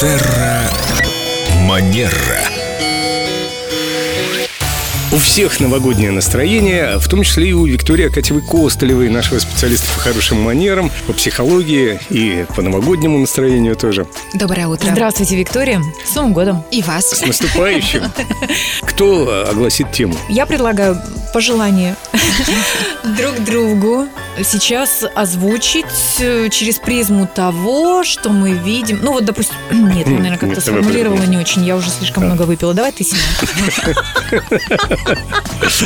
Терра Манера. У всех новогоднее настроение, в том числе и у Виктории Акатьевой Костылевой, нашего специалиста по хорошим манерам, по психологии и по новогоднему настроению тоже. Доброе утро. Здравствуйте, Виктория. С Новым годом. И вас. С наступающим! Кто огласит тему? Я предлагаю пожелание друг другу сейчас озвучить э, через призму того, что мы видим. Ну вот, допустим, нет, я, наверное, Нет, как-то сформулировала не очень. Я уже слишком много выпила. Давай ты Семен.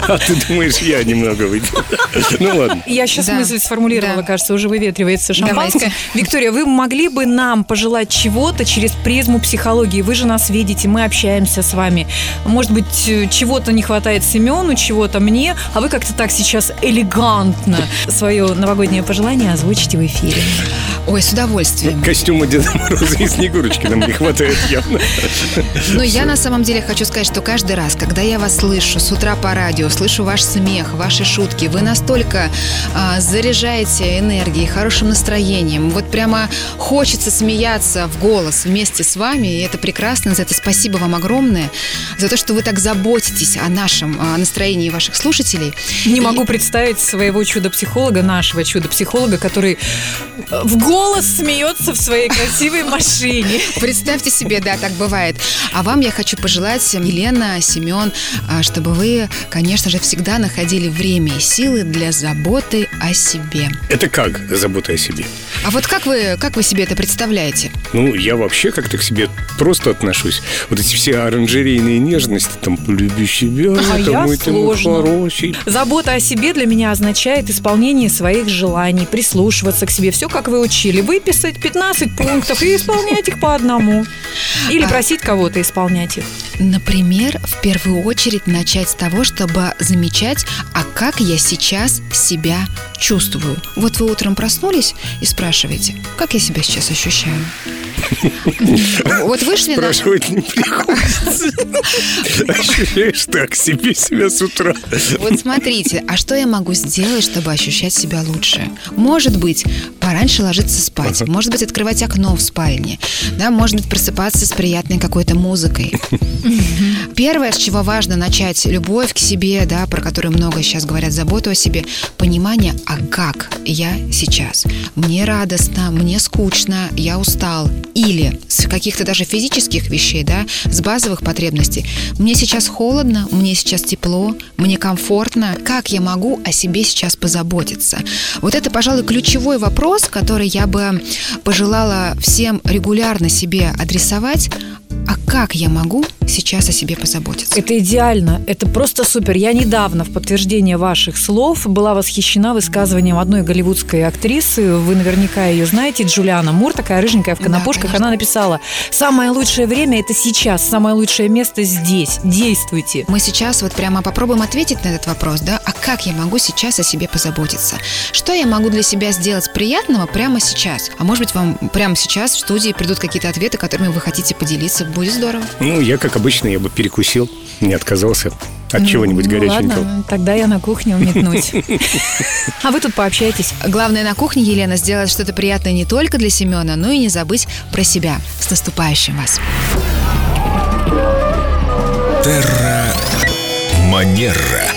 А ты думаешь, я немного выпил? Ну ладно. Я сейчас Да. мысль сформулировала, Да. кажется, уже выветривается шампанское. Давайте. Виктория, вы могли бы нам пожелать чего-то через призму психологии? Вы же нас видите, мы общаемся с вами. Может быть, э, чего-то не хватает Семену, чего-то мне, а вы как-то так сейчас элегантно свое новогоднее пожелание озвучите в эфире. Ой, с удовольствием. Костюма Деда Мороза и Снегурочки нам не хватает явно. Но я на самом деле хочу сказать, что каждый раз, когда я вас слышу с утра по радио, слышу ваш смех, ваши шутки, вы настолько а, заряжаете энергией, хорошим настроением. Вот прямо хочется смеяться в голос вместе с вами, и это прекрасно. За это спасибо вам огромное, за то, что вы так заботитесь о нашем а, настроении ваших слушателей. Не И- могу представить своего чудо-психолога, нашего чудо-психолога, который в голос смеется в своей красивой машине. Представьте себе, да, так бывает. А вам я хочу пожелать, Елена, Семен, а, чтобы вы, конечно же, всегда находили время и силы для заботы о себе. Это как забота о себе? А вот как вы, как вы себе это представляете? Ну, я вообще как-то к себе просто отношусь. Вот эти все оранжерейные нежности, там, полюби себя, А это я мой ты мой сложно. хороший. Забота о себе для меня означает исполнение своих желаний, прислушиваться к себе. Все, как вы учили. Выписать 15 пунктов и исполнять их по одному. Или А- просить кого-то исполнять их. Например, в первую очередь начать с того, чтобы замечать, а как я сейчас себя чувствую. Вот вы утром проснулись и спрашиваете, как я себя сейчас ощущаю? Вот вышли на... Спрашивать не приходится. Ощущаешь так себе себя с утра. Вот смотрите, а что я могу сделать, чтобы ощущать себя лучше? Может быть, пораньше ложиться спать, может быть, открывать окно в спальне, да, может быть, просыпаться с приятной какой-то музыкой. Первое, с чего важно начать любовь к себе, да, про которую много сейчас говорят, заботу о себе, понимание, а как я сейчас? Мне радостно, мне скучно, я устал. Или с каких-то даже физических вещей, да, с базовых потребностей. Мне сейчас холодно, мне сейчас тепло, мне комфортно. Как я могу о себе сейчас позаботиться? Вот это, пожалуй, ключевой вопрос, который я бы пожелала всем регулярно себе адресовать. А как я могу сейчас о себе позаботиться? Это идеально, это просто супер. Я недавно в подтверждение ваших слов была восхищена высказыванием одной голливудской актрисы. Вы наверняка ее знаете, Джулиана Мур, такая рыженькая в Да, конопушках. конечно. Она написала, самое лучшее время это сейчас, самое лучшее место здесь. Действуйте. Мы сейчас вот прямо попробуем ответить на этот вопрос, да? А как я могу сейчас о себе позаботиться? Что я могу для себя сделать приятного прямо сейчас? А может быть, вам прямо сейчас в студии придут какие-то ответы, которыми вы хотите поделиться? Будет здорово. Ну, я, как обычно, я бы перекусил, не отказался от чего-нибудь Ну, горяченького. ладно, тогда я на кухне уметнуть. А вы тут пообщайтесь. Главное на кухне, Елена, сделать что-то приятное не только для Семена, но и не забыть про себя. С наступающим вас! Терра Манера.